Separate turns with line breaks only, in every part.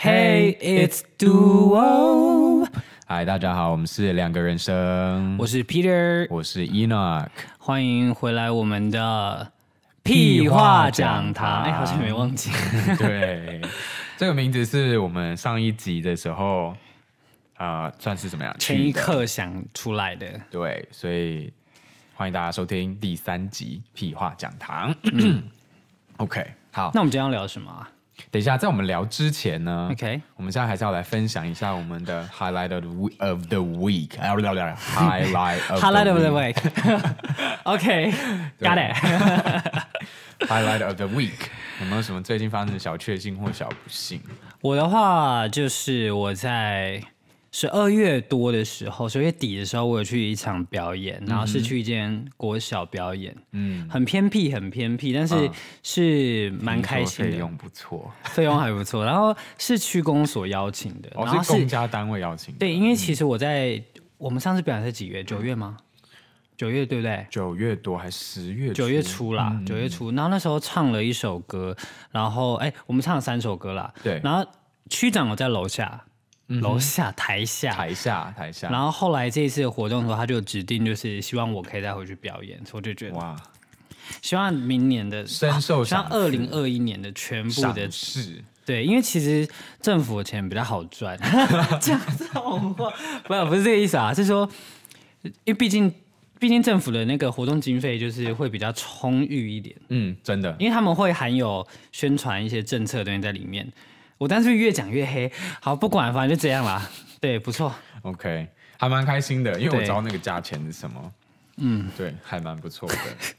Hey, it's Duo。
嗨，大家好，我们是两个人生，
我是 Peter，
我是 Enoch，
欢迎回来我们的屁话讲堂。哎，好像没忘记。
对，这个名字是我们上一集的时候，啊，算是怎么样？
前一刻想出来的。
对，所以欢迎大家收听第三集屁话讲堂。OK，好，
那我们今天要聊什么？
等一下，在我们聊之前呢
，OK，
我们现在还是要来分享一下我们的 highlight of the week，highlight
highlight of the week，OK，got
it，highlight of the week，有没有什么最近发生的小确幸或小不幸？
我的话就是我在。十二月多的时候，十二月底的时候，我有去一场表演，然后是去一间国小表演，嗯，很偏僻，很偏僻，但是是蛮开心的，
费用不错，
费用还不错。然后是区公所邀请的，然后
是公家单位邀请。
对，因为其实我在我们上次表演是几月？九月吗？九月对不对？
九月多还是十月？
九月初啦，九月初。然后那时候唱了一首歌，然后哎，我们唱了三首歌啦。
对，
然后区长我在楼下。楼下、台下、
台下、台下，
然后后来这一次活动的时候，他就指定就是希望我可以再回去表演，所以我就觉得哇，希望明年的
深受
像二零二一年的全部的
是，
对，因为其实政府的钱比较好赚，讲 这种话，不不是这个意思啊，是说，因为毕竟毕竟政府的那个活动经费就是会比较充裕一点，
嗯，真的，
因为他们会含有宣传一些政策的东西在里面。我但是越讲越黑，好不管，反正就这样啦。对，不错。
OK，还蛮开心的，因为我知道那个价钱是什么。嗯，对，还蛮不错的。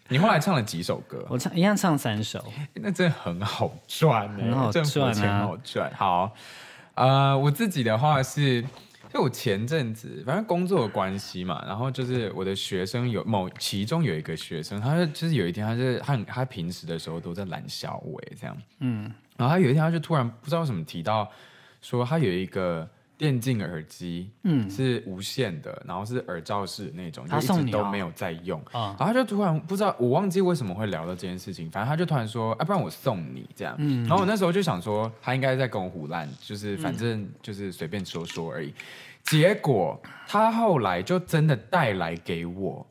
你后来唱了几首歌？
我唱一样唱三首。
那真的很好赚，
很好赚
啊！好赚。好，呃，我自己的话是，就我前阵子反正工作的关系嘛，然后就是我的学生有某其中有一个学生，他是就是有一天，他是他他平时的时候都在拦小伟这样。嗯。然后他有一天，他就突然不知道什么提到，说他有一个电竞耳机，嗯，是无线的，然后是耳罩式那种，
他一
直都没有在用。然后他就突然不知道，我忘记为什么会聊到这件事情。反正他就突然说：“啊，不然我送你这样。”然后我那时候就想说，他应该在跟我胡乱，就是反正就是随便说说而已。结果他后来就真的带来给我。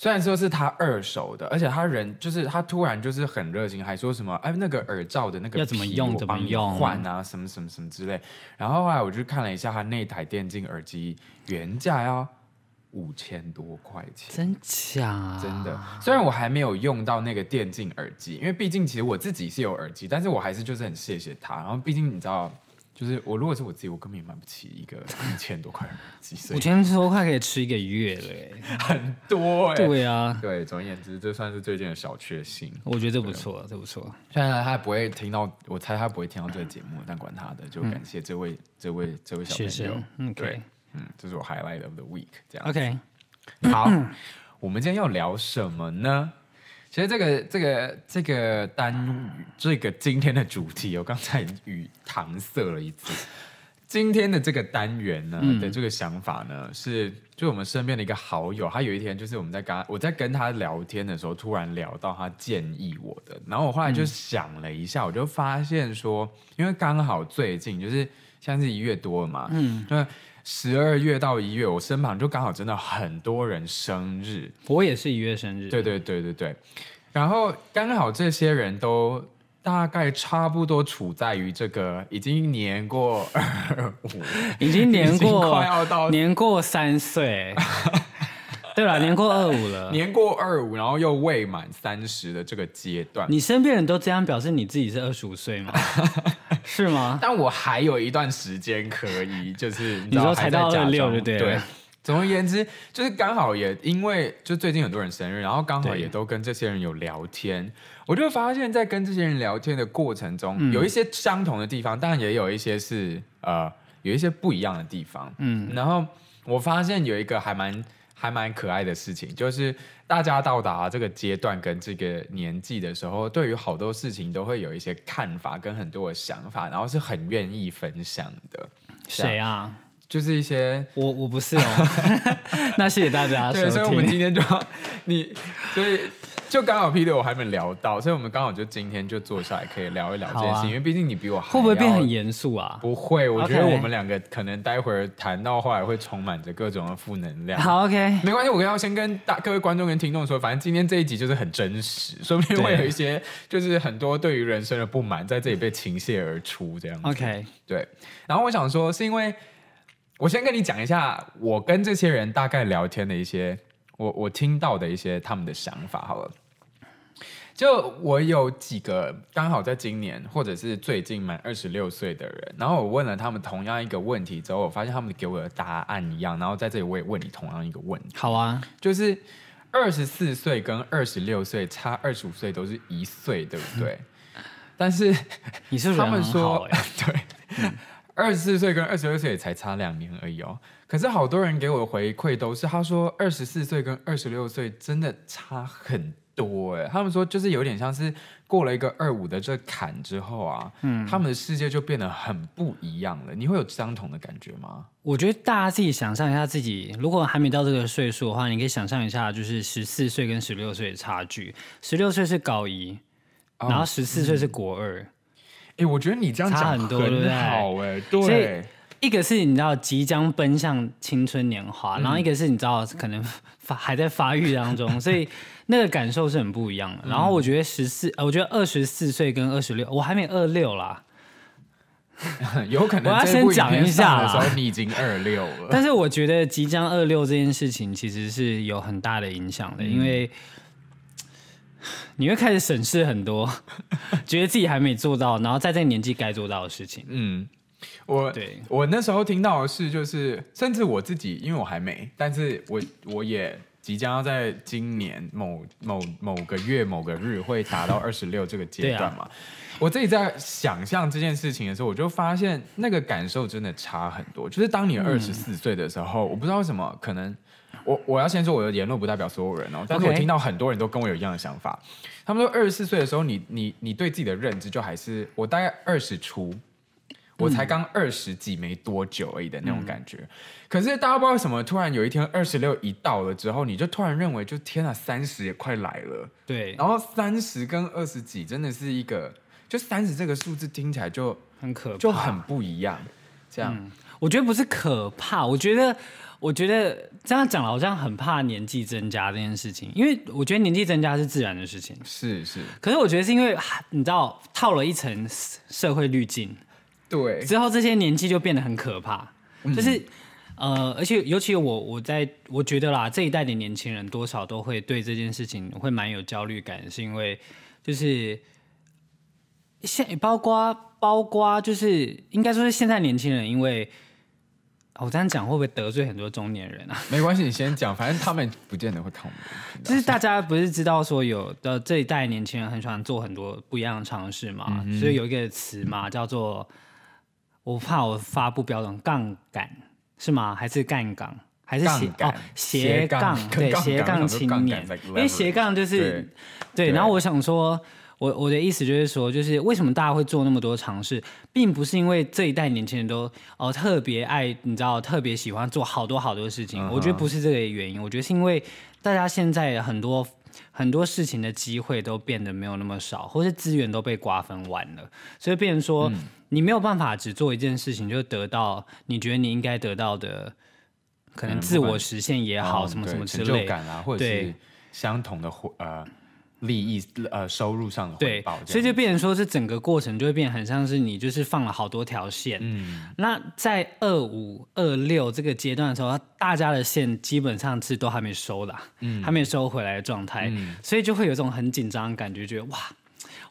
虽然说是他二手的，而且他人就是他突然就是很热情，还说什么哎那个耳罩的那个
要怎么用怎么用
换啊什么什么什么之类。然后后来我就看了一下他那台电竞耳机原价要五千多块钱，
真假？
真的。虽然我还没有用到那个电竞耳机，因为毕竟其实我自己是有耳机，但是我还是就是很谢谢他。然后毕竟你知道。就是我如果是我自己，我根本也买不起一个一千多块。
五千多块可以吃一个月了，
很多哎。
对啊，
对，总而言之，这算是最近的小确幸。
我觉得这不错，这不错。
虽然他不会听到，我猜他不会听到这个节目，但管他的，就感谢这位、这位、这位小朋友。嗯，对，嗯，这是我 highlight of the week，这样。
OK，
好，我们今天要聊什么呢？其实这个这个这个单这个今天的主题，我刚才语搪塞了一次。今天的这个单元呢的这个想法呢，是就我们身边的一个好友，他有一天就是我们在跟我在跟他聊天的时候，突然聊到他建议我的，然后我后来就想了一下，我就发现说，因为刚好最近就是现在是一月多了嘛，嗯，那。十二月到一月，我身旁就刚好真的很多人生日，
我也是一月生日。
对对对对对，然后刚好这些人都大概差不多处在于这个已经年过二五，
已经年过
快要到
年过三岁。对了，年过二五了，
年过二五，然后又未满三十的这个阶段，
你身边人都这样表示，你自己是二十五岁吗？是吗？
但我还有一段时间可以，就是
你说才到二六，对对？
对。总而言之，就是刚好也因为就最近很多人生日，然后刚好也都跟这些人有聊天，我就发现，在跟这些人聊天的过程中，有一些相同的地方，当然也有一些是呃有一些不一样的地方。嗯，然后我发现有一个还蛮。还蛮可爱的事情，就是大家到达这个阶段跟这个年纪的时候，对于好多事情都会有一些看法跟很多的想法，然后是很愿意分享的。
谁啊？
就是一些
我我不是哦，那谢谢大家
对，所以我们今天就要你，所以就刚好 Peter 我还没聊到，所以我们刚好就今天就坐下来可以聊一聊这件事，因为毕竟你比我
会不会变很严肃啊？
不会，我觉得我们两个可能待会儿谈到后来会充满着各种的负能量。
好，OK，
没关系，我要先跟大各位观众跟听众说，反正今天这一集就是很真实，说不定会有一些就是很多对于人生的不满在这里被倾泻而出，这样子
OK，
对。然后我想说，是因为。我先跟你讲一下，我跟这些人大概聊天的一些，我我听到的一些他们的想法好了。就我有几个刚好在今年或者是最近满二十六岁的人，然后我问了他们同样一个问题之后，我发现他们给我的答案一样。然后在这里我也问你同样一个问题。
好啊，
就是二十四岁跟二十六岁差二十五岁都是一岁，对不对？但是
你是
他们说
对。
二十四岁跟二十六岁也才差两年而已哦，可是好多人给我的回馈都是，他说二十四岁跟二十六岁真的差很多哎，他们说就是有点像是过了一个二五的这坎之后啊，嗯，他们的世界就变得很不一样了。你会有相同的感觉吗？
我觉得大家自己想象一下，自己如果还没到这个岁数的话，你可以想象一下，就是十四岁跟十六岁的差距，十六岁是高一，然后十四岁是国二。
哎，我觉得你这样讲很好哎，对。
一个是你知道即将奔向青春年华，然后一个是你知道可能 发还在发育当中，所以那个感受是很不一样的。然后我觉得十四，我觉得二十四岁跟二十六，我还没二六啦，
有可能
我要先讲一下
的时候你已经二六了。
但是我觉得即将二六这件事情其实是有很大的影响的，因为。你会开始审视很多，觉得自己还没做到，然后在这个年纪该做到的事情。嗯，
我对我那时候听到的是，就是甚至我自己，因为我还没，但是我我也即将要在今年某某某个月某个日会达到 二十六这个阶段嘛。我自己在想象这件事情的时候，我就发现那个感受真的差很多。就是当你二十四岁的时候，我不知道为什么可能。我我要先说我的言论不代表所有人哦，但是我听到很多人都跟我有一样的想法。他们说二十四岁的时候，你你你对自己的认知就还是我大概二十出，我才刚二十几没多久而已的那种感觉。可是大家不知道为什么，突然有一天二十六一到了之后，你就突然认为，就天啊，三十也快来了。
对，
然后三十跟二十几真的是一个，就三十这个数字听起来就
很可怕，
就很不一样。这样，
我觉得不是可怕，我觉得。我觉得这样讲了，好像很怕年纪增加这件事情，因为我觉得年纪增加是自然的事情。
是是，
可是我觉得是因为你知道套了一层社会滤镜，
对，
之后这些年纪就变得很可怕。就是呃，而且尤其我我在我觉得啦，这一代的年轻人多少都会对这件事情会蛮有焦虑感，是因为就是现包括包括就是应该说是现在年轻人因为。我这样讲会不会得罪很多中年人啊？
没关系，你先讲，反正他们不见得会看我们。
就是大家不是知道说有的这一代年轻人很喜欢做很多不一样的尝试嘛？所以有一个词嘛，叫做我怕我发不标准，杠杆是吗？还是杠杆？还是斜哦斜杠？对 斜杠青年，因为斜杠就是对。然后我想说。我我的意思就是说，就是为什么大家会做那么多尝试，并不是因为这一代年轻人都哦特别爱，你知道特别喜欢做好多好多事情。我觉得不是这个原因，我觉得是因为大家现在很多很多事情的机会都变得没有那么少，或是资源都被瓜分完了，所以变成说你没有办法只做一件事情就得到你觉得你应该得到的，可能自我实现也好，什么什么之类
感啊，或者是相同的呃。利益呃收入上的回报，
所以就变成说，这整个过程就会变很像是你就是放了好多条线。嗯，那在二五二六这个阶段的时候，大家的线基本上是都还没收的，嗯，还没收回来的状态，所以就会有一种很紧张的感觉，觉得哇，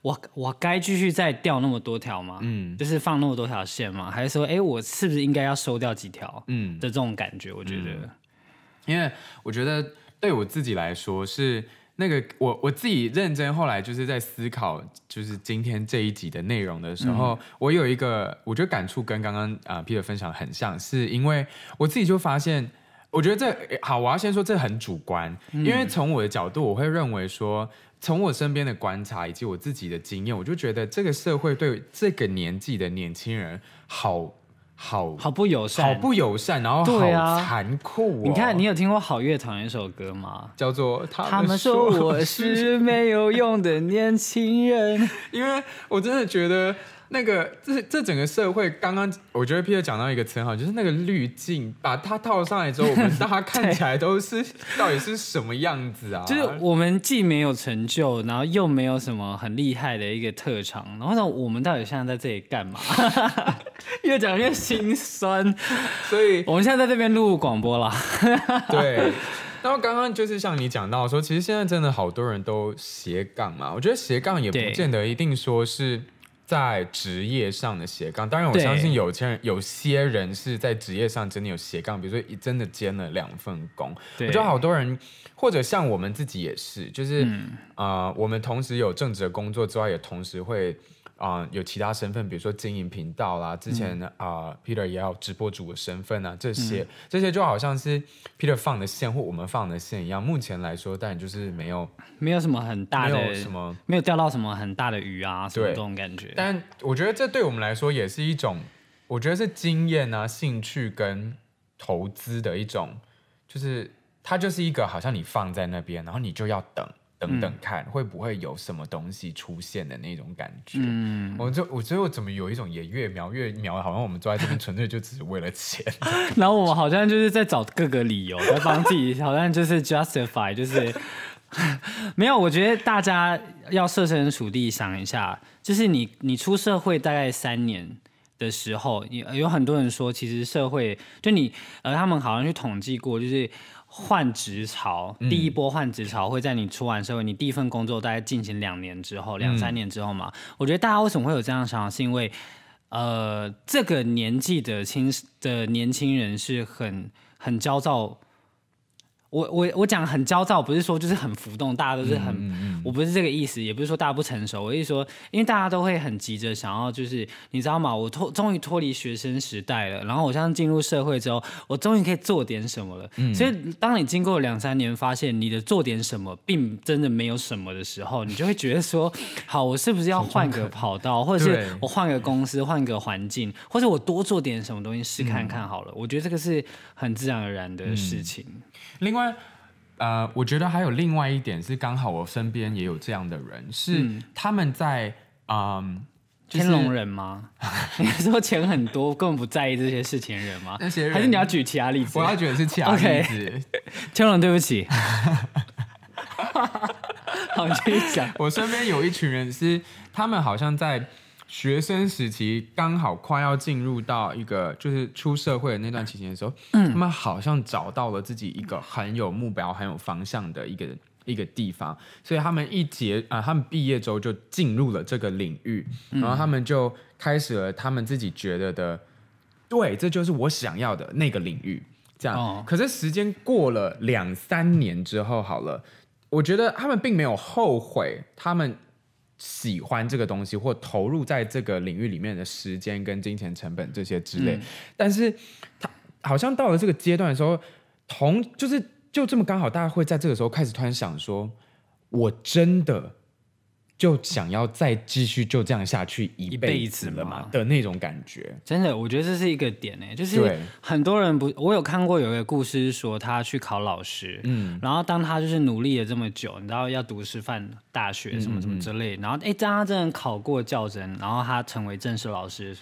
我我该继续再掉那么多条吗？嗯，就是放那么多条线吗？还是说，哎，我是不是应该要收掉几条？嗯，的这种感觉，我觉得，
因为我觉得对我自己来说是。那个我我自己认真，后来就是在思考，就是今天这一集的内容的时候，我有一个我觉得感触跟刚刚啊 Peter 分享很像，是因为我自己就发现，我觉得这好，我要先说这很主观，因为从我的角度，我会认为说，从我身边的观察以及我自己的经验，我就觉得这个社会对这个年纪的年轻人好好
好不友善，
好不友善，然后好残酷。
你看，你有听过好乐团一首歌吗？
叫做
他们说我是没有用的年轻人，
因为我真的觉得。那个，这这整个社会，刚刚我觉得 Peter 讲到一个词好，就是那个滤镜，把它套上来之后，我们大家看起来都是 到底是什么样子啊？
就是我们既没有成就，然后又没有什么很厉害的一个特长，然后呢，我们到底现在在这里干嘛？越讲越心酸，
所以
我们现在在这边录广播啦。
对，然后刚刚就是像你讲到说，其实现在真的好多人都斜杠嘛，我觉得斜杠也不见得一定说是。在职业上的斜杠，当然我相信有些人有些人是在职业上真的有斜杠，比如说真的兼了两份工。我觉得好多人，或者像我们自己也是，就是啊，我们同时有正职的工作之外，也同时会。啊，有其他身份，比如说经营频道啦，之前啊，Peter 也有直播主的身份啊，这些这些就好像是 Peter 放的线或我们放的线一样。目前来说，但就是没有
没有什么很大的什么，没有钓到什么很大的鱼啊，什么这种感觉。
但我觉得这对我们来说也是一种，我觉得是经验啊、兴趣跟投资的一种，就是它就是一个好像你放在那边，然后你就要等。等等看会不会有什么东西出现的那种感觉，嗯，我就我觉得我怎么有一种也越描越描，好像我们坐在这边 纯粹就只是为了钱，
然后我们好像就是在找各个理由在帮自己，好像就是 justify，就是 没有。我觉得大家要设身处地想一下，就是你你出社会大概三年的时候，有有很多人说，其实社会就你呃，他们好像去统计过，就是。换职潮，第一波换职潮会在你出完社会，你第一份工作大概进行两年之后，两三年之后嘛。我觉得大家为什么会有这样想法，是因为，呃，这个年纪的青的年轻人是很很焦躁。我我我讲很焦躁，不是说就是很浮动，大家都是很，我不是这个意思，也不是说大家不成熟，我是说，因为大家都会很急着想要，就是你知道吗？我脱终于脱离学生时代了，然后我现在进入社会之后，我终于可以做点什么了。所以当你经过两三年，发现你的做点什么并真的没有什么的时候，你就会觉得说，好，我是不是要换个跑道，或者是我换个公司，换个环境，或者我多做点什么东西试看看好了。我觉得这个是很自然而然的事情。
另外，呃，我觉得还有另外一点是，刚好我身边也有这样的人，是他们在嗯，
天龙人吗？你说钱很多，根本不在意这些事情的人吗？
那些人
还是你要举其他例子？
我要举的是其他例子。
天龙，对不起。好，继续讲。
我身边有一群人是，他们好像在。学生时期刚好快要进入到一个就是出社会的那段期间的时候，他们好像找到了自己一个很有目标、很有方向的一个一个地方，所以他们一结啊，他们毕业之后就进入了这个领域，然后他们就开始了他们自己觉得的，对，这就是我想要的那个领域。这样，可是时间过了两三年之后，好了，我觉得他们并没有后悔，他们。喜欢这个东西或投入在这个领域里面的时间跟金钱成本这些之类，但是他好像到了这个阶段的时候，同就是就这么刚好，大家会在这个时候开始突然想说，我真的。就想要再继续就这样下去一辈子了嘛。的那种感觉，
真的，我觉得这是一个点呢，就是很多人不，我有看过有一个故事，说他去考老师，嗯，然后当他就是努力了这么久，你知道要读师范大学什么什么之类，然后哎，当他真的考过教甄，然后他成为正式老师，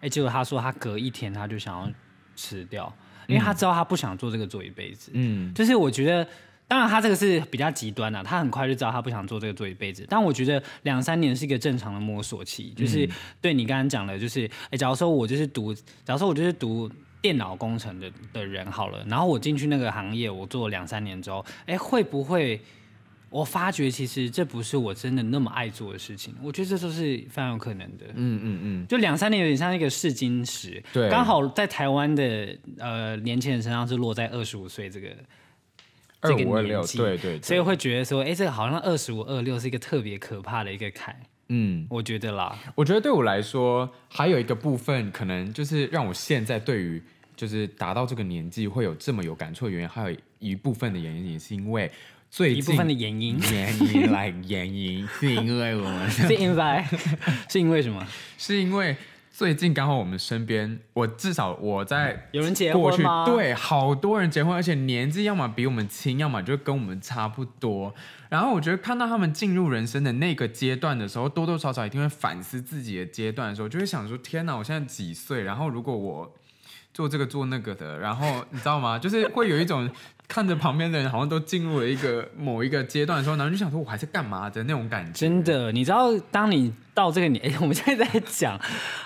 哎，结果他说他隔一天他就想要辞掉，因为他知道他不想做这个做一辈子，嗯，就是我觉得。当然，他这个是比较极端的，他很快就知道他不想做这个做一辈子。但我觉得两三年是一个正常的摸索期，就是对你刚刚讲的，就是哎，假如说我就是读，假如说我就是读电脑工程的的人好了，然后我进去那个行业，我做了两三年之后，哎，会不会我发觉其实这不是我真的那么爱做的事情？我觉得这都是非常有可能的。嗯嗯嗯，就两三年有点像一个试金石，
对，
刚好在台湾的呃年轻人身上是落在二十五岁这个。
二五二六，对对，
所以会觉得说，哎，这个好像二十五二六是一个特别可怕的一个坎。嗯，我觉得啦，
我觉得对我来说，还有一个部分，可能就是让我现在对于就是达到这个年纪会有这么有感触的原因，还有一部分的原因，也是因为最
一部分的原因，
原因来原因，是因为我们
是因为 是因为什么？
是因为。最近刚好我们身边，我至少我在
有人结婚吗？
对，好多人结婚，而且年纪要么比我们轻，要么就跟我们差不多。然后我觉得看到他们进入人生的那个阶段的时候，多多少少一定会反思自己的阶段的时候，就会想说：天哪，我现在几岁？然后如果我做这个做那个的，然后你知道吗？就是会有一种。看着旁边的人好像都进入了一个某一个阶段的时候，然后就想说，我还在干嘛的那种感觉。
真的，你知道，当你到这个年，我们现在在讲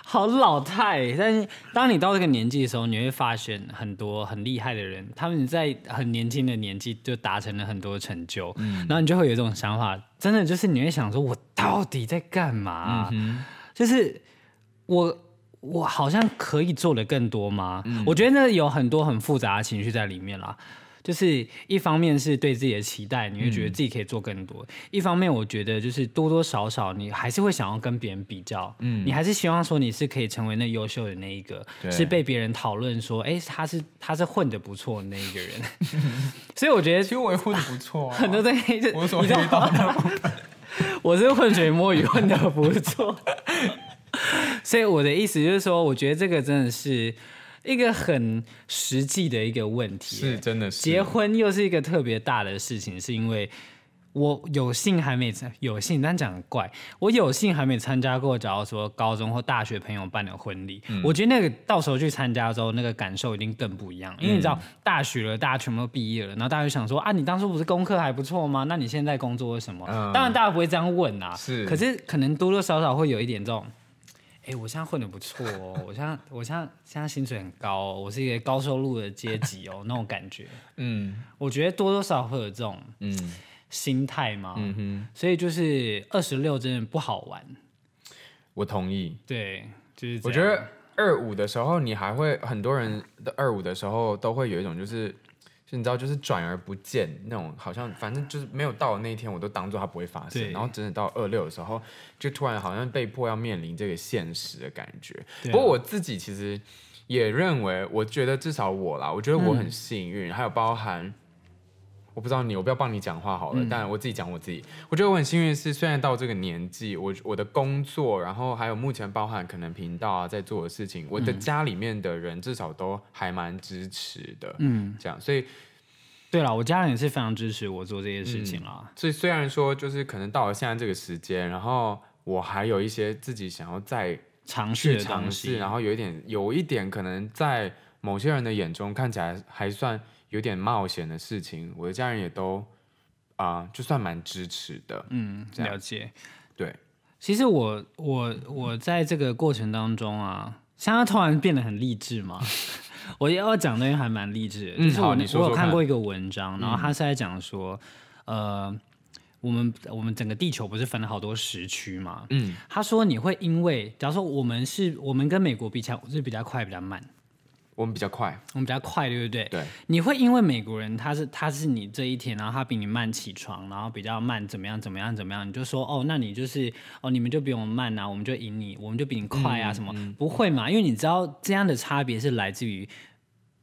好老态，但是当你到这个年纪的时候，你会发现很多很厉害的人，他们在很年轻的年纪就达成了很多成就。嗯，然后你就会有一种想法，真的就是你会想说，我到底在干嘛？就是我我好像可以做的更多吗？我觉得那有很多很复杂的情绪在里面啦。就是一方面是对自己的期待，你会觉得自己可以做更多；一方面，我觉得就是多多少少你还是会想要跟别人比较，嗯，你还是希望说你是可以成为那优秀的那一个，是被别人讨论说，哎，他是他是混的不错的那一个人。所以我觉得，
其实我也混的不错，
很多东西，
我所遇到的，
我是混水摸鱼混的不错。所以我的意思就是说，我觉得这个真的是。一个很实际的一个问题，
是真的是
结婚又是一个特别大的事情，是因为我有幸还没有幸，但讲怪，我有幸还没参加过，假如说高中或大学朋友办的婚礼，我觉得那个到时候去参加之后，那个感受一定更不一样，因为你知道大学了，大家全部都毕业了，然后大家就想说啊，你当初不是功课还不错吗？那你现在工作什么？当然大家不会这样问啊，
是，
可是可能多多少少会有一点这种。哎，我现在混的不错哦，我现在我现在现在薪水很高，我是一个高收入的阶级哦，那种感觉，嗯，我觉得多多少会有这种嗯。心态嘛，嗯哼，所以就是二十六真的不好玩，
我同意，
对，就是
我觉得二五的时候，你还会很多人的二五的时候都会有一种就是。你知道，就是转而不见那种，好像反正就是没有到那一天，我都当做它不会发生。然后真的到二六的时候，就突然好像被迫要面临这个现实的感觉。不过我自己其实也认为，我觉得至少我啦，我觉得我很幸运，还有包含。我不知道你，我不要帮你讲话好了。但我自己讲我自己，我觉得我很幸运是，虽然到这个年纪，我我的工作，然后还有目前包含可能频道啊在做的事情，我的家里面的人至少都还蛮支持的。嗯，这样，所以
对了，我家人也是非常支持我做这些事情啦。
所以虽然说就是可能到了现在这个时间，然后我还有一些自己想要再
尝试
尝试，然后有一点有一点可能在某些人的眼中看起来还算。有点冒险的事情，我的家人也都啊，就算蛮支持的。
嗯，了解。
对，
其实我我我在这个过程当中啊，现在突然变得很励志嘛。我要讲的还蛮励志，就是我我有看过一个文章，然后他是在讲说，呃，我们我们整个地球不是分了好多时区嘛？嗯，他说你会因为，假如说我们是我们跟美国比起来，是比较快，比较慢。
我们比较快，
我们比较快，对不对？
对。
你会因为美国人他是他是你这一天，然后他比你慢起床，然后比较慢，怎么样怎么样怎么样？你就说哦，那你就是哦，你们就比我们慢啊，我们就赢你，我们就比你快啊，什么？不会嘛？因为你知道这样的差别是来自于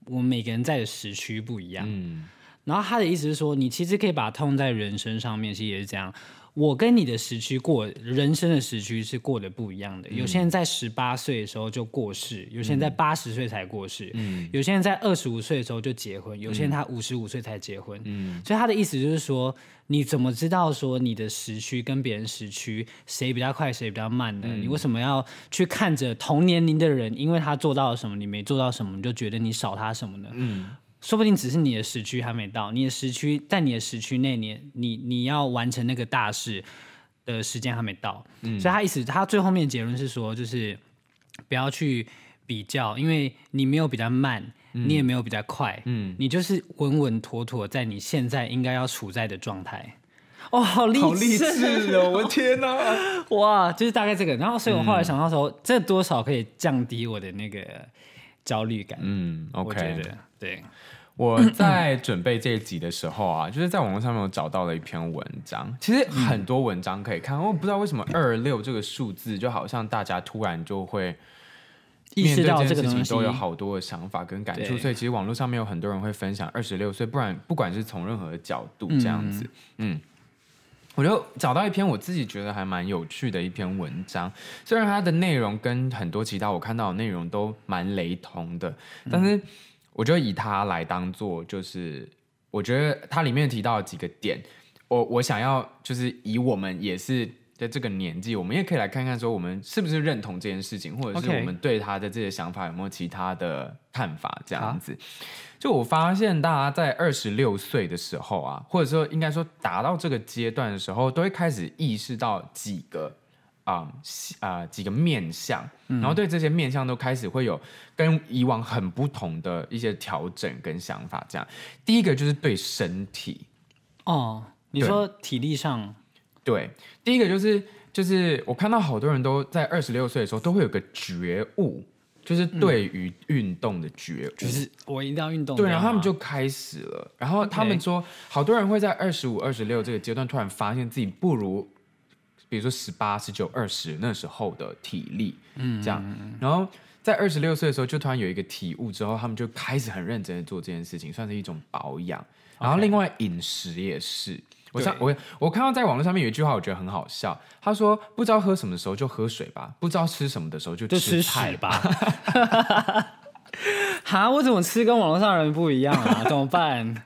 我们每个人在的时区不一样。嗯。然后他的意思是说，你其实可以把它套用在人身上面，其实也是这样。我跟你的时区过人生的时区是过得不一样的。有些人在十八岁的时候就过世，有些人在八十岁才过世，有些人在二十五岁的时候就结婚，有些人他五十五岁才结婚。所以他的意思就是说，你怎么知道说你的时区跟别人时区谁比较快，谁比较慢呢？你为什么要去看着同年龄的人，因为他做到了什么，你没做到什么，你就觉得你少他什么呢？说不定只是你的时区还没到，你的时区在你的时区内，你你你要完成那个大事的时间还没到，嗯，所以他意思他最后面结论是说，就是不要去比较，因为你没有比较慢，你也没有比较快，嗯，你就是稳稳妥妥在你现在应该要处在的状态。哦，好励
志哦！我的天哪，
哇，就是大概这个。然后，所以我后来想到说，这多少可以降低我的那个焦虑感。嗯
，OK，
对。
我在准备这一集的时候啊，就是在网络上面我找到了一篇文章。其实很多文章可以看，我不知道为什么二六这个数字，就好像大家突然就会
意识到这个
事情，都有好多的想法跟感触。所以其实网络上面有很多人会分享二十六岁，不然不管是从任何的角度这样子，嗯，我就找到一篇我自己觉得还蛮有趣的一篇文章，虽然它的内容跟很多其他我看到的内容都蛮雷同的，但是我就以它来当做，就是我觉得它里面提到几个点，我我想要就是以我们也是在这个年纪，我们也可以来看看说我们是不是认同这件事情，或者是我们对他的这些想法有没有其他的看法，这样子。就我发现，大家在二十六岁的时候啊，或者说应该说达到这个阶段的时候，都会开始意识到几个啊啊几个面相，然后对这些面相都开始会有跟以往很不同的一些调整跟想法。这样，第一个就是对身体
哦，你说体力上，
对，第一个就是就是我看到好多人都在二十六岁的时候都会有个觉悟。就是对于运动的觉悟，
就是我一定要运动。
对，然后他们就开始了。然后他们说，好多人会在二十五、二十六这个阶段突然发现自己不如，比如说十八、十九、二十那时候的体力，嗯，这样。然后在二十六岁的时候，就突然有一个体悟之后，他们就开始很认真的做这件事情，算是一种保养。然后另外饮食也是。我上我我看到在网络上面有一句话，我觉得很好笑。他说：“不知道喝什么时候就喝水吧，不知道吃什么的时候就吃菜
吧。” 哈，我怎么吃跟网络上人不一样啊？怎么办？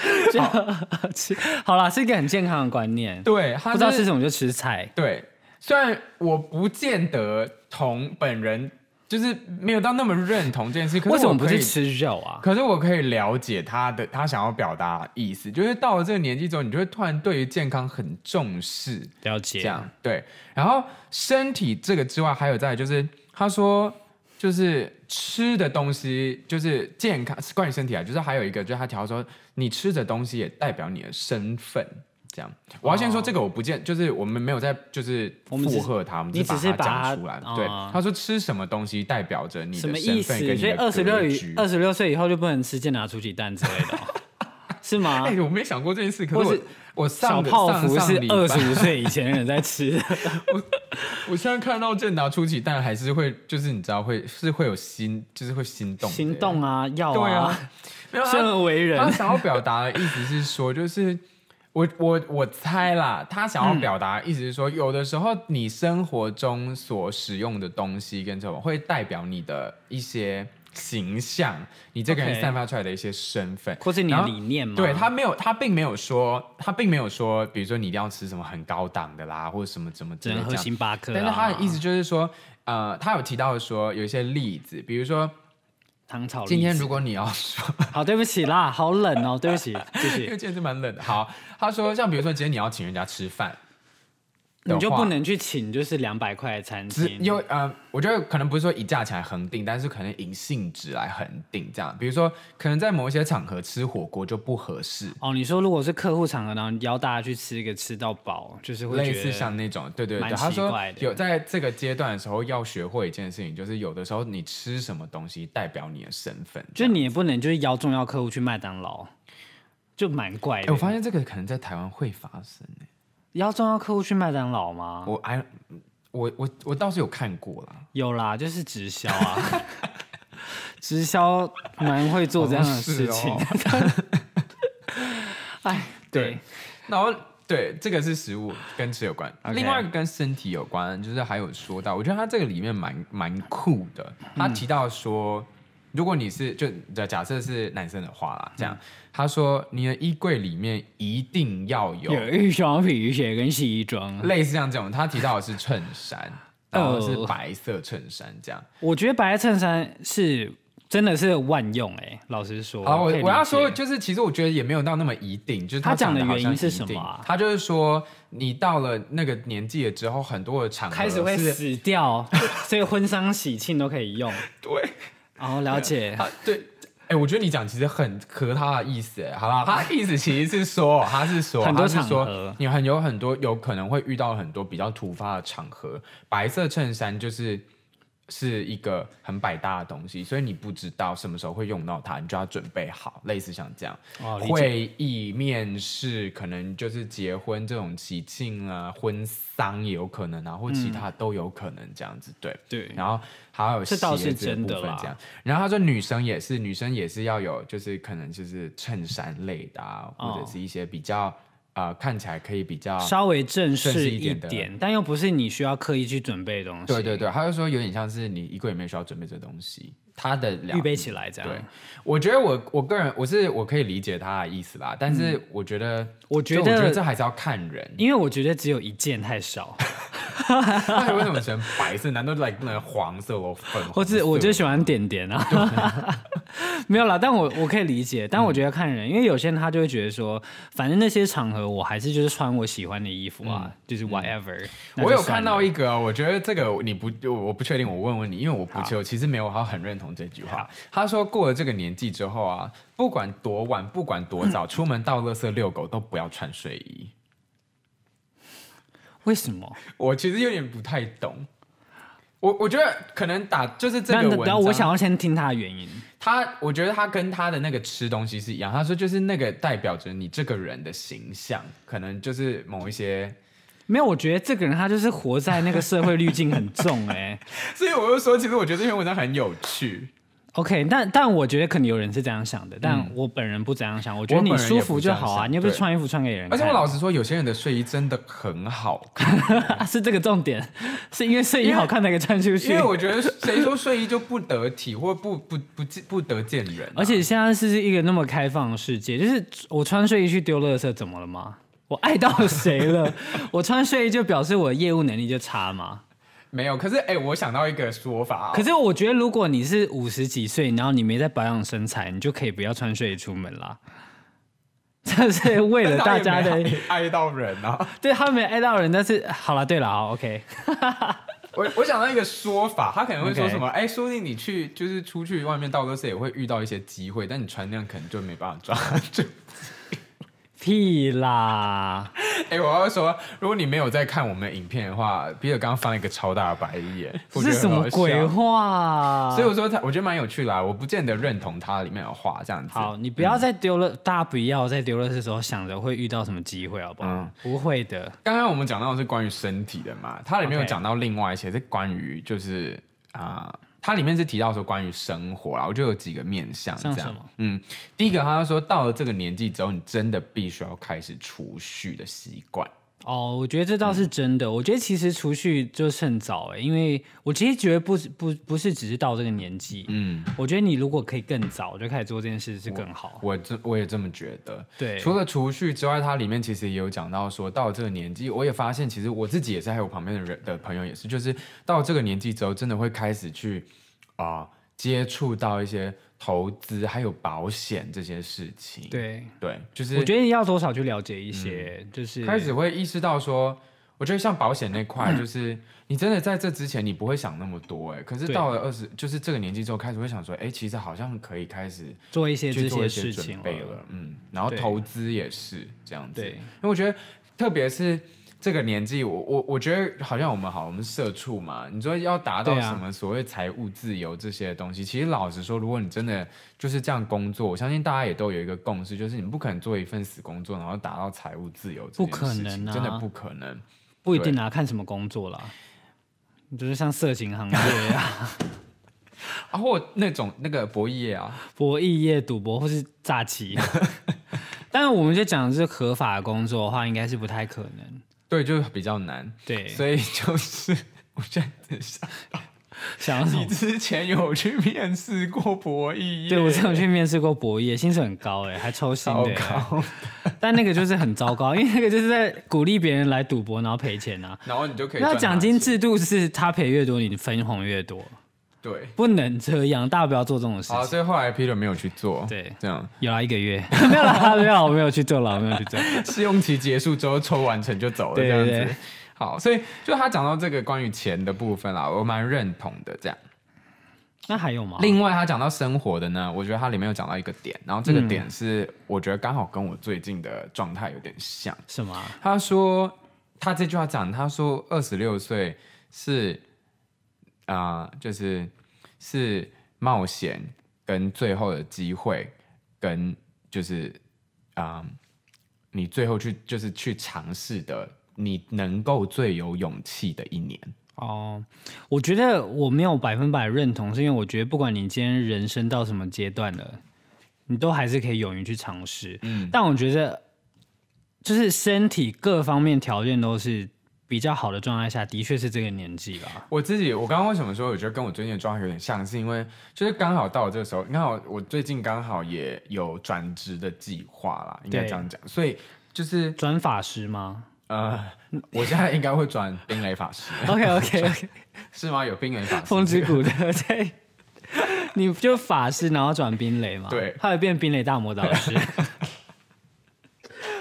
吃 好啦，是一个很健康的观念。
对，
不知道吃什么就吃菜。
对，虽然我不见得同本人。就是没有到那么认同这件事，可是
为什么不是吃肉啊？
可是我可以了解他的他想要表达意思，就是到了这个年纪之后，你就会突然对于健康很重视。
了解，
这样对。然后身体这个之外，还有在就是他说，就是吃的东西就是健康关于身体啊，就是还有一个就是他调说，你吃的东西也代表你的身份。这样，我要先说这个，我不见，就是我们没有在，就是附和他，们，
你只是
把它讲出来。对，他说吃什么东西代表着你的身份跟
所以二十六二十六岁以后就不能吃健达出奇蛋之类的，是吗？
哎，我没想过这件事。可是我
小泡芙是二十五岁以前人在吃。
我我现在看到健达出奇蛋，还是会，就是你知道会是会有心，就是会心动，
心动啊，要
啊，
生而为人。
他想要表达的意思是说，就是。我我我猜啦，他想要表达意思是说，有的时候你生活中所使用的东西跟什么，会代表你的一些形象，你这个人散发出来的一些身份，
或是你的理念吗？
对他没有，他并没有说，他并没有说，比如说你一定要吃什么很高档的啦，或者什么怎么
只能喝星巴克。
但是他的意思就是说，呃，他有提到说有一些例子，比如说。
糖炒。
今天如果你要说，
好，对不起啦，好冷哦，对不起，谢谢。
因为今天是蛮冷的。好，他说，像比如说今天你要请人家吃饭。
你就不能去请就是两百块的餐厅，
因为呃，我觉得可能不是说以价钱来恒定，但是可能以性质来恒定这样。比如说，可能在某一些场合吃火锅就不合适。
哦，你说如果是客户场合，然后邀大家去吃一个吃到饱，就是会
类似像那种，对对对。他说有在这个阶段的时候要学会一件事情，就是有的时候你吃什么东西代表你的身份，
就你也不能就是邀重要客户去麦当劳，就蛮怪的。
我发现这个可能在台湾会发生诶。
要重要客户去麦当劳吗？
我哎，我我我倒是有看过啦，
有啦，就是直销啊，直销蛮会做这样的事情。哎，对，
然后对，这个是食物跟吃有关，另外一个跟身体有关，就是还有说到，我觉得他这个里面蛮蛮酷的，他提到说。如果你是就假设是男生的话啦，这样他说你的衣柜里面一定要有有
一双皮鞋跟西装，
类似像这种。他提到的是衬衫，然后是白色衬衫这样。
我觉得白色衬衫是真的是万用哎，老实说。
好，我我要说就是，其实我觉得也没有到那么一定。就是他
讲
的
原因是什么？
他就是说，你到了那个年纪了之后，很多的场合
开始会死掉，所以婚丧喜庆都可以用。
对。
哦，了解。
对，哎，我觉得你讲其实很合他的意思，哎，好吧？他意思其实是说，他是说，
很多场合，
你很有很多有可能会遇到很多比较突发的场合，白色衬衫就是。是一个很百搭的东西，所以你不知道什么时候会用到它，你就要准备好。类似像这样，会议、面试，可能就是结婚这种喜庆啊、婚丧也有可能啊，或其他都有可能这样子。对
对，
然后还有鞋子的部分这样。然后他说女生也是，女生也是要有，就是可能就是衬衫类的，啊，或者是一些比较。啊，看起来可以比较
稍微正式一
点
点，但又不是你需要刻意去准备的东西。
对对对，他就说有点像是你衣柜里面需要准备这东西，他的
预备起来这样。
对，我觉得我我个人我是我可以理解他的意思啦，但是我觉得
我觉
得我觉得这还是要看人，
因为我觉得只有一件太少。
那为什么喜欢白色？难道 like 不能黄色或粉？
或者我就喜欢点点啊。没有啦，但我我可以理解，但我觉得看人，因为有些人他就会觉得说，反正那些场合我还是就是穿我喜欢的衣服啊，就是 whatever。
我有看到一个，我觉得这个你不，我不确定，我问问你，因为我不就其实没有好很认同这句话。他说过了这个年纪之后啊，不管多晚，不管多早，出门到垃圾遛狗都不要穿睡衣。
为什么？
我其实有点不太懂。我我觉得可能打就是这个文章，
我想要先听他的原因。
他我觉得他跟他的那个吃东西是一样。他说就是那个代表着你这个人的形象，可能就是某一些
没有。我觉得这个人他就是活在那个社会滤镜很重哎，
所以我就说，其实我觉得这篇文章很有趣。
OK，但但我觉得可能有人是这样想的，但我本人不这样想。我觉得你舒服就好啊，你又不是穿衣服穿给人。
而且我老实说，有些人的睡衣真的很好看，
是这个重点，是因为睡衣好看才可以穿出去。
因为我觉得谁说睡衣就不得体或不不不不得见人？
而且现在是一个那么开放的世界，就是我穿睡衣去丢垃圾怎么了吗？我爱到谁了？我穿睡衣就表示我的业务能力就差吗？
没有，可是哎，我想到一个说法。
可是我觉得，如果你是五十几岁，然后你没在保养身材，你就可以不要穿睡衣出门啦。这是为了大家的
爱到人啊！
对他没爱到人，但是好了，对了，好，OK。
我我想到一个说法，他可能会说什么？哎，说不定你去就是出去外面倒垃圾也会遇到一些机会，但你穿那样可能就没办法抓住。
屁啦！
哎，我要说，如果你没有在看我们的影片的话，比尔刚刚翻了一个超大的白眼，
是什么鬼话？
所以我说他，我觉得蛮有趣的。我不见得认同他里面的话，这样子。
好，你不要再丢了，大家不要再丢了的时候想着会遇到什么机会，好不好？不会的。
刚刚我们讲到的是关于身体的嘛，它里面有讲到另外一些是关于就是啊。它里面是提到说关于生活啦，我就有几个面向这样。嗯，第一个他说到了这个年纪之后，你真的必须要开始储蓄的习惯。
哦，我觉得这倒是真的。我觉得其实储蓄就趁早哎，因为我其实觉得不不不是只是到这个年纪。嗯，我觉得你如果可以更早就开始做这件事是更好。
我这我也这么觉得。
对，
除了储蓄之外，它里面其实也有讲到说，到这个年纪，我也发现其实我自己也是，还有旁边的人的朋友也是，就是到这个年纪之后，真的会开始去。啊，接触到一些投资还有保险这些事情，
对
对，就是
我觉得你要多少去了解一些，就是
开始会意识到说，我觉得像保险那块，就 是你真的在这之前你不会想那么多，哎，可是到了二十，就是这个年纪之后开始会想说，哎，其实好像可以开始
做一些这
些
事情
了，嗯，然后投资也是这样子，因为我觉得特别是。这个年纪，我我我觉得好像我们好，我们社畜嘛。你说要达到什么所谓财务自由这些东西，其实老实说，如果你真的就是这样工作，我相信大家也都有一个共识，就是你不可能做一份死工作，然后达到财务自由。
不可能
啊，真的不可能。
不一定啊，看什么工作啦。就是像色情行业 啊，
啊或那种那个博弈业啊，
博弈业、赌博或是诈欺。但是我们就讲是合法的工作的话，应该是不太可能。
对，就比较难。
对，
所以就是我现在想到，
想
你之前有去面试过博弈？
对，我之前去面试过博弈，薪水很高哎，还抽薪的。
高，
但那个就是很糟糕，因为那个就是在鼓励别人来赌博，然后赔钱啊。
然后你就可以。
那奖金制度是他赔越多，你分红越多。
对，
不能这样，大家不要做这种事情。
好，所以后来 Peter 没有去做。
对，
这样
有了一个月，没有啦，没有，我没有去做了，我没有去做。
试用期结束之后抽完成就走了，这样子。好，所以就他讲到这个关于钱的部分啦，我蛮认同的。这样，
那还有吗？
另外他讲到生活的呢，我觉得他里面有讲到一个点，然后这个点是我觉得刚好跟我最近的状态有点像。
什么？
他说他这句话讲，他说二十六岁是。啊，就是是冒险跟最后的机会，跟就是啊，你最后去就是去尝试的，你能够最有勇气的一年。
哦，我觉得我没有百分百认同，是因为我觉得不管你今天人生到什么阶段了，你都还是可以勇于去尝试。嗯，但我觉得就是身体各方面条件都是比较好的状态下，的确是这个年纪吧。
我自己，我刚刚为什么说我觉得跟我最近的状态有点像，是因为就是刚好到了这个时候，刚好我最近刚好也有转职的计划啦，应该这样讲，所以就是
转法师吗？
呃，我现在应该会转冰雷法师。
OK OK OK，
是吗？有冰雷法师，
风之谷 的对，你就法师，然后转冰雷嘛？
对，
他会变冰雷大魔导师。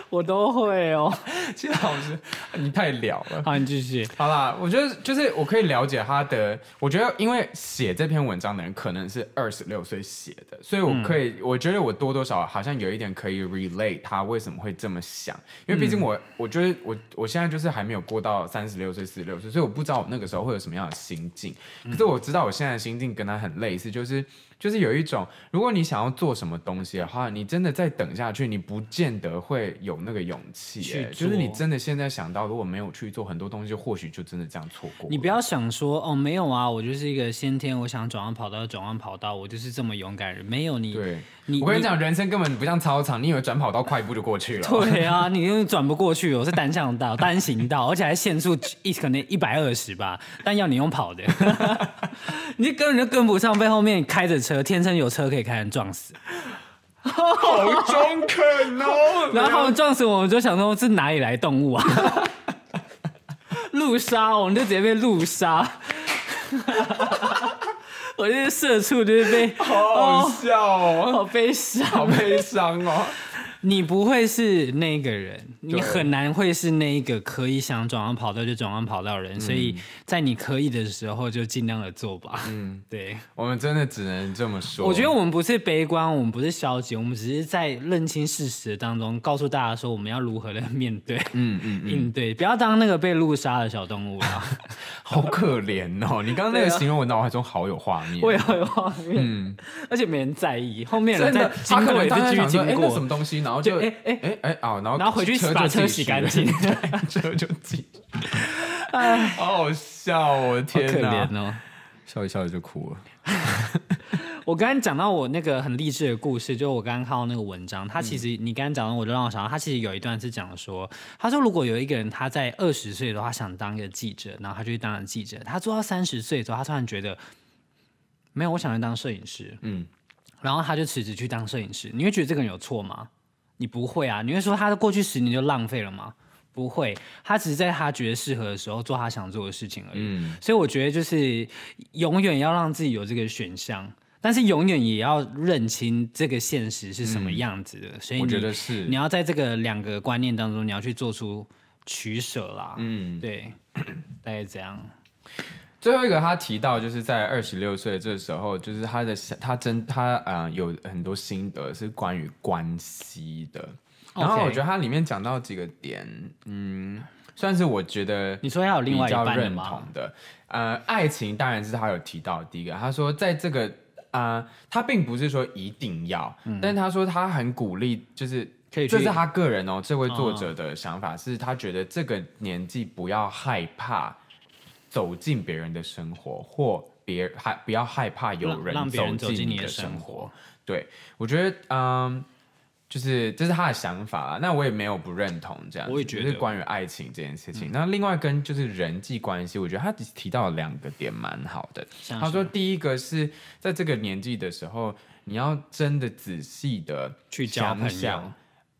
我都会哦，
其实老师，你太了了。
好，你继续。
好啦，我觉得就是我可以了解他的。我觉得，因为写这篇文章的人可能是二十六岁写的，所以我可以，我觉得我多多少好像有一点可以 relate 他为什么会这么想。因为毕竟我，我觉得我我现在就是还没有过到三十六岁、四十六岁，所以我不知道我那个时候会有什么样的心境。可是我知道我现在的心境跟他很类似，就是。就是有一种，如果你想要做什么东西的话，你真的再等下去，你不见得会有那个勇气。就是你真的现在想到，如果没有去做很多东西，或许就真的这样错过。
你不要想说哦，没有啊，我就是一个先天，我想转弯跑道转弯跑道，我就是这么勇敢人。没有你，
对，我跟你讲，人生根本不像操场，你以为转跑道快一步就过去了？
对啊，你因为转不过去，我是单向道、单行道，而且还限速一可能一百二十吧，但要你用跑的，你根本就跟不上，被后面开着车。车天生有车可以开人撞死，
好中肯哦！
然后他们撞死我我，就想说是哪里来动物啊？路杀，我们就直接被路杀。我这些社畜就是被，
好好笑哦，
好悲伤，
好悲伤哦。
你不会是那个人，你很难会是那一个可以想转弯跑道就转弯跑道的人，所以在你可以的时候就尽量的做吧。嗯，对，
我们真的只能这么说。
我觉得我们不是悲观，我们不是消极，我们只是在认清事实当中，告诉大家说我们要如何的面对，嗯嗯，应对，不要当那个被路杀的小动物了。
好可怜哦！你刚刚那个形容我脑海中好有画面，
我也好有画面，嗯，而且没人在意，后面人在经过也是继续经过，
什么东西？然后就哎哎哎哎啊！然后
然后回去把车洗干净，
车就进。哎，好好笑！我的天
哪，
哦，笑一笑就哭了。
我刚刚讲到我那个很励志的故事，就我刚刚看到那个文章，他其实你刚刚讲的，我就让我想到，他其实有一段是讲说，他说如果有一个人他在二十岁的话想当一个记者，然后他就去当了记者，他做到三十岁之后，他突然觉得没有，我想去当摄影师，嗯，然后他就辞职去当摄影师。你会觉得这个人有错吗？你不会啊，你会说他的过去十年就浪费了吗？不会，他只是在他觉得适合的时候做他想做的事情而已。嗯，所以我觉得就是永远要让自己有这个选项，但是永远也要认清这个现实是什么样子的。所以
我觉得是
你要在这个两个观念当中，你要去做出取舍啦。嗯，对，大概这样。
最后一个他提到，就是在二十六岁这时候，就是他的他真他啊有很多心得是关于关系的。然后我觉得他里面讲到几个点，嗯，算是我觉得
你说要有另外一半
认同的。呃，爱情当然是他有提到第一个。他说在这个啊，他并不是说一定要，但是他说他很鼓励，就是
可以，
这是他个人哦，这位作者的想法是他觉得这个年纪不要害怕。走进别人的生活，或别害不要害怕有人走进你的生活。对我觉得，嗯，就是这是他的想法那我也没有不认同这样。
我也觉得
关于爱情这件事情。那另外跟就是人际关系，我觉得他提到两个点蛮好的。他说第一个是在这个年纪的时候，你要真的仔细的
去
想想。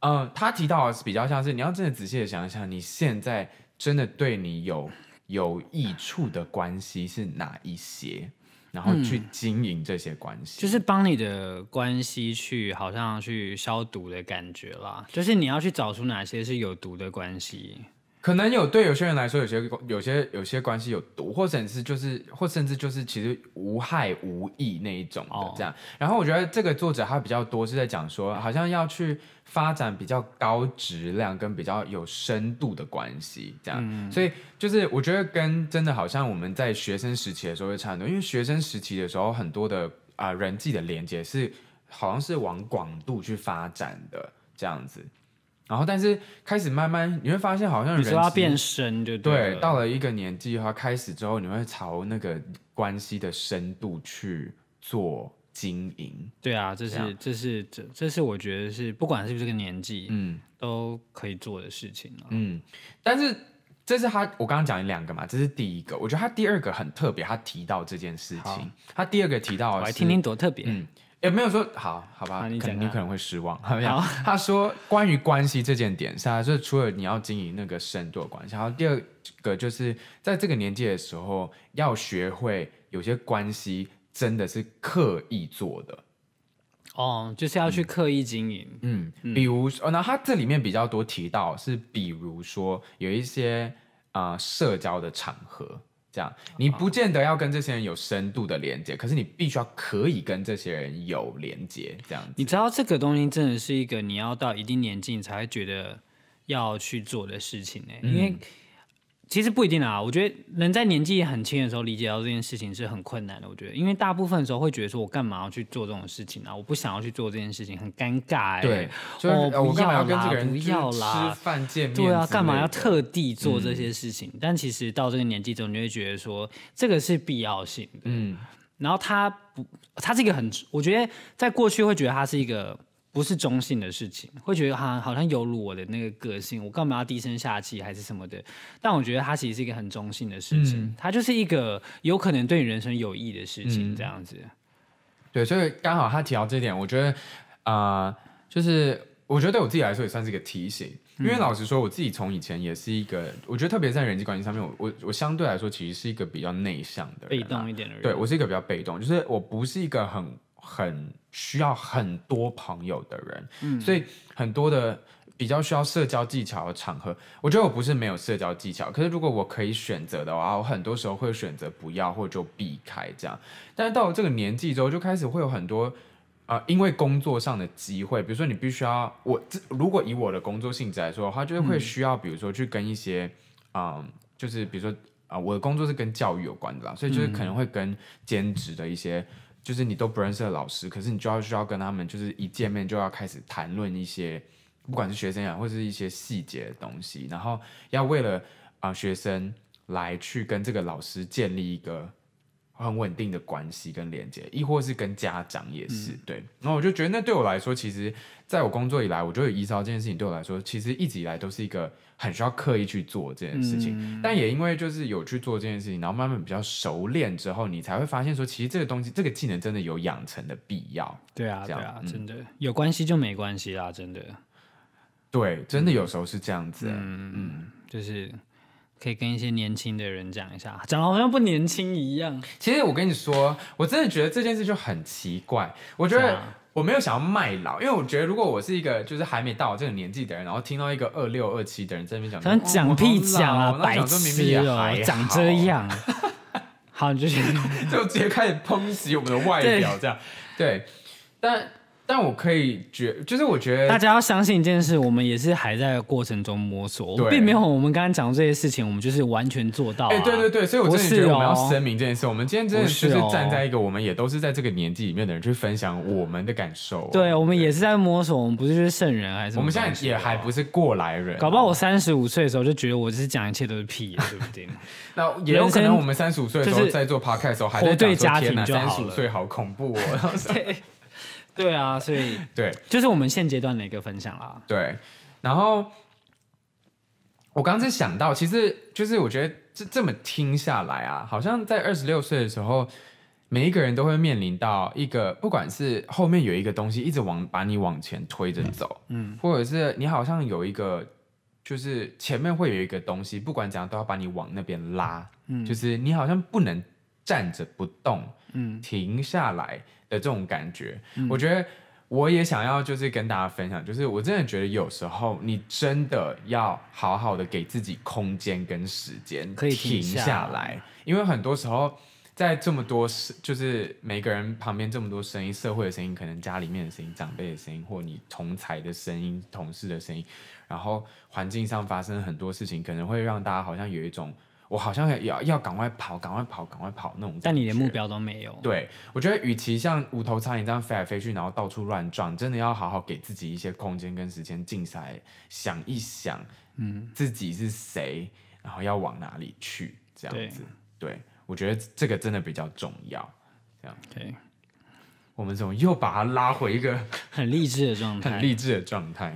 嗯，他提到的是比较像是你要真的仔细的想想，你现在真的对你有。有益处的关系是哪一些？然后去经营这些关系，
就是帮你的关系去好像去消毒的感觉啦。就是你要去找出哪些是有毒的关系。
可能有对有些人来说，有些有些有些关系有毒，或者是就是或甚至就是其实无害无益那一种的这样。然后我觉得这个作者他比较多是在讲说，好像要去发展比较高质量跟比较有深度的关系这样。所以就是我觉得跟真的好像我们在学生时期的时候会差很多，因为学生时期的时候很多的啊人际的连接是好像是往广度去发展的这样子。然后，但是开始慢慢你会发现，好像人
要变深，就
对。到了一个年纪的话，开始之后，你会朝那个关系的深度去做经营。
对啊，这是这是这这是我觉得是不管是不是这个年纪，嗯，都可以做的事情
嗯，但是这是他我刚刚讲两个嘛，这是第一个。我觉得他第二个很特别，他提到这件事情。他第二个提到，
我来听听多特别。嗯，
也没有说好好吧，可能你可能会失望。好，他说关于关系这件点上，就是除了你要经营那个深度的关系，然后第二个就是在这个年纪的时候，要学会有些关系真的是刻意做的。
哦，就是要去刻意经营。
嗯，比如说，那他这里面比较多提到是，比如说有一些啊社交的场合，这样你不见得要跟这些人有深度的连接，可是你必须要可以跟这些人有连接，这样子。
你知道这个东西真的是一个你要到一定年纪你才会觉得要去做的事情呢，因为。其实不一定啊，我觉得人在年纪很轻的时候理解到这件事情是很困难的。我觉得，因为大部分的时候会觉得说，我干嘛要去做这种事情啊？我不想要去做这件事情，很尴尬。
对，
我
不要
啦，不要啦，
吃饭见面。
对啊，干嘛要特地做这些事情？但其实到这个年纪之后，你会觉得说，这个是必要性的。嗯，然后他不，他是一个很，我觉得在过去会觉得他是一个。不是中性的事情，会觉得哈好像有辱我的那个个性，我干嘛要低声下气还是什么的？但我觉得它其实是一个很中性的事情，它就是一个有可能对你人生有益的事情，这样子。
对，所以刚好他提到这点，我觉得啊，就是我觉得对我自己来说也算是一个提醒，因为老实说，我自己从以前也是一个，我觉得特别在人际关系上面，我我我相对来说其实是一个比较内向的，
被动一点的人。
对我是一个比较被动，就是我不是一个很。很需要很多朋友的人，嗯，所以很多的比较需要社交技巧的场合，我觉得我不是没有社交技巧，可是如果我可以选择的话，我很多时候会选择不要或者就避开这样。但是到了这个年纪之后，就开始会有很多啊，因为工作上的机会，比如说你必须要我，如果以我的工作性质来说的话，就是会需要，比如说去跟一些啊，就是比如说啊，我的工作是跟教育有关的啦，所以就是可能会跟兼职的一些。就是你都不认识的老师，可是你就要需要跟他们，就是一见面就要开始谈论一些，不管是学生呀，或是一些细节的东西，然后要为了啊学生来去跟这个老师建立一个。很稳定的关系跟连接，亦或是跟家长也是对。然后我就觉得，那对我来说，其实在我工作以来，我就有意识到这件事情对我来说，其实一直以来都是一个很需要刻意去做这件事情。但也因为就是有去做这件事情，然后慢慢比较熟练之后，你才会发现说，其实这个东西，这个技能真的有养成的必要。
对啊，对啊，真的有关系就没关系啦，真的。
对，真的有时候是这样子。嗯
嗯，就是。可以跟一些年轻的人讲一下，讲的好像不年轻一样。
其实我跟你说，我真的觉得这件事就很奇怪。我觉得我没有想要卖老，因为我觉得如果我是一个就是还没到这个年纪的人，然后听到一个二六二七的人在那边讲，
想讲屁讲啊，白痴哦，长这样。好，就
就直接开始抨击我们的外表，这样对，但。但我可以觉，就是我觉得
大家要相信一件事，我们也是还在过程中摸索，并没有我们刚刚讲的这些事情，我们就是完全做到。哎，
对对对，所以我真的觉得我们要声明这件事。我们今天真的就是站在一个，我们也都是在这个年纪里面的人去分享我们的感受。
对，我们也是在摸索，我们不是就是圣人还是？
我们现在也还不是过来人。
搞不好我三十五岁的时候就觉得我就是讲一切都是屁，对不对？
那也有可能我们三十五岁的时候在做 podcast 的时候还在讲说天哪，三十五岁好恐怖哦。
对啊，所以
对，
就是我们现阶段的一个分享啦。
对，然后我刚才想到，其实就是我觉得这这么听下来啊，好像在二十六岁的时候，每一个人都会面临到一个，不管是后面有一个东西一直往把你往前推着走，嗯，或者是你好像有一个，就是前面会有一个东西，不管怎样都要把你往那边拉，嗯，就是你好像不能站着不动，嗯，停下来。的这种感觉，我觉得我也想要，就是跟大家分享，就是我真的觉得有时候你真的要好好的给自己空间跟时间，
可以停
下来，因为很多时候在这么多就是每个人旁边这么多声音，社会的声音，可能家里面的声音、长辈的声音，或你同才的声音、同事的声音，然后环境上发生很多事情，可能会让大家好像有一种。我好像要要赶快跑，赶快跑，赶快跑那种。
但你连目标都没有。
对，我觉得与其像无头苍蝇这样飞来飞去，然后到处乱撞，真的要好好给自己一些空间跟时间，静下来想一想，嗯，自己是谁，然后要往哪里去，这样子。对，我觉得这个真的比较重要。这样。
对。
我们怎么又把它拉回一个
很励志的状态？
很励志的状态。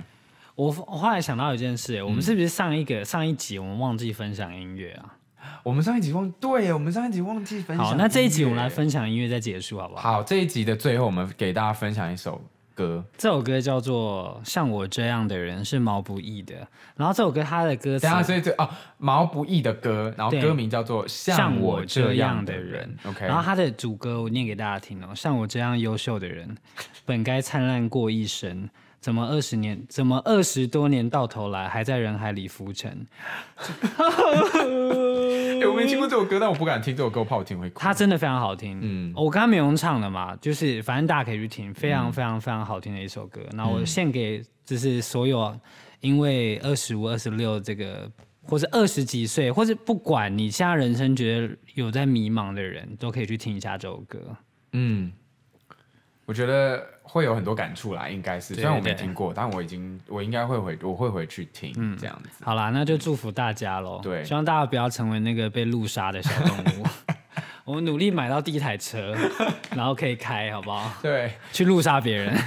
我我后来想到一件事，我们是不是上一个上一集我们忘记分享音乐啊？
我们上一集忘对，我们上一集忘记分享。
好，那这一集我们来分享音乐再结束好不好？
好，这一集的最后我们给大家分享一首歌，
这首歌叫做《像我这样的人》，是毛不易的。然后这首歌它的歌词，
所以这哦毛不易的歌，然后歌名叫做《像我这样的人》。OK，
然后它的主歌我念给大家听哦，像我这样优秀的人，本该灿烂过一生。怎么二十年？怎么二十多年到头来还在人海里浮沉？
我没听过这首歌，但我不敢听这首歌，我怕我听会哭。
它真的非常好听。嗯，我刚刚美容唱的嘛，就是反正大家可以去听，非常非常非常好听的一首歌。那我献给就是所有因为二十五、二十六这个，或是二十几岁，或是不管你现在人生觉得有在迷茫的人，都可以去听一下这首歌。嗯。
我觉得会有很多感触啦，应该是虽然我没听过，但我已经我应该会回我会回去听这样子。
好啦，那就祝福大家喽。
对，
希望大家不要成为那个被路杀的小动物。我们努力买到第一台车，然后可以开，好不好？
对，
去路杀别人。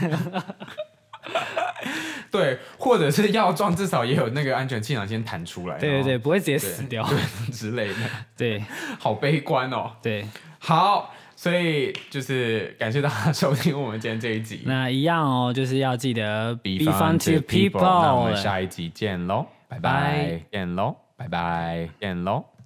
对，或者是要撞，至少也有那个安全气囊先弹出来。
对对对，不会直接死掉
之类的。
对，
好悲观哦。
对，
好。所以就是感谢大家收听我们今天这一集。
那一样哦，就是要记得
be fun to people。那我们下一集见喽，拜拜，见喽，拜拜，见喽。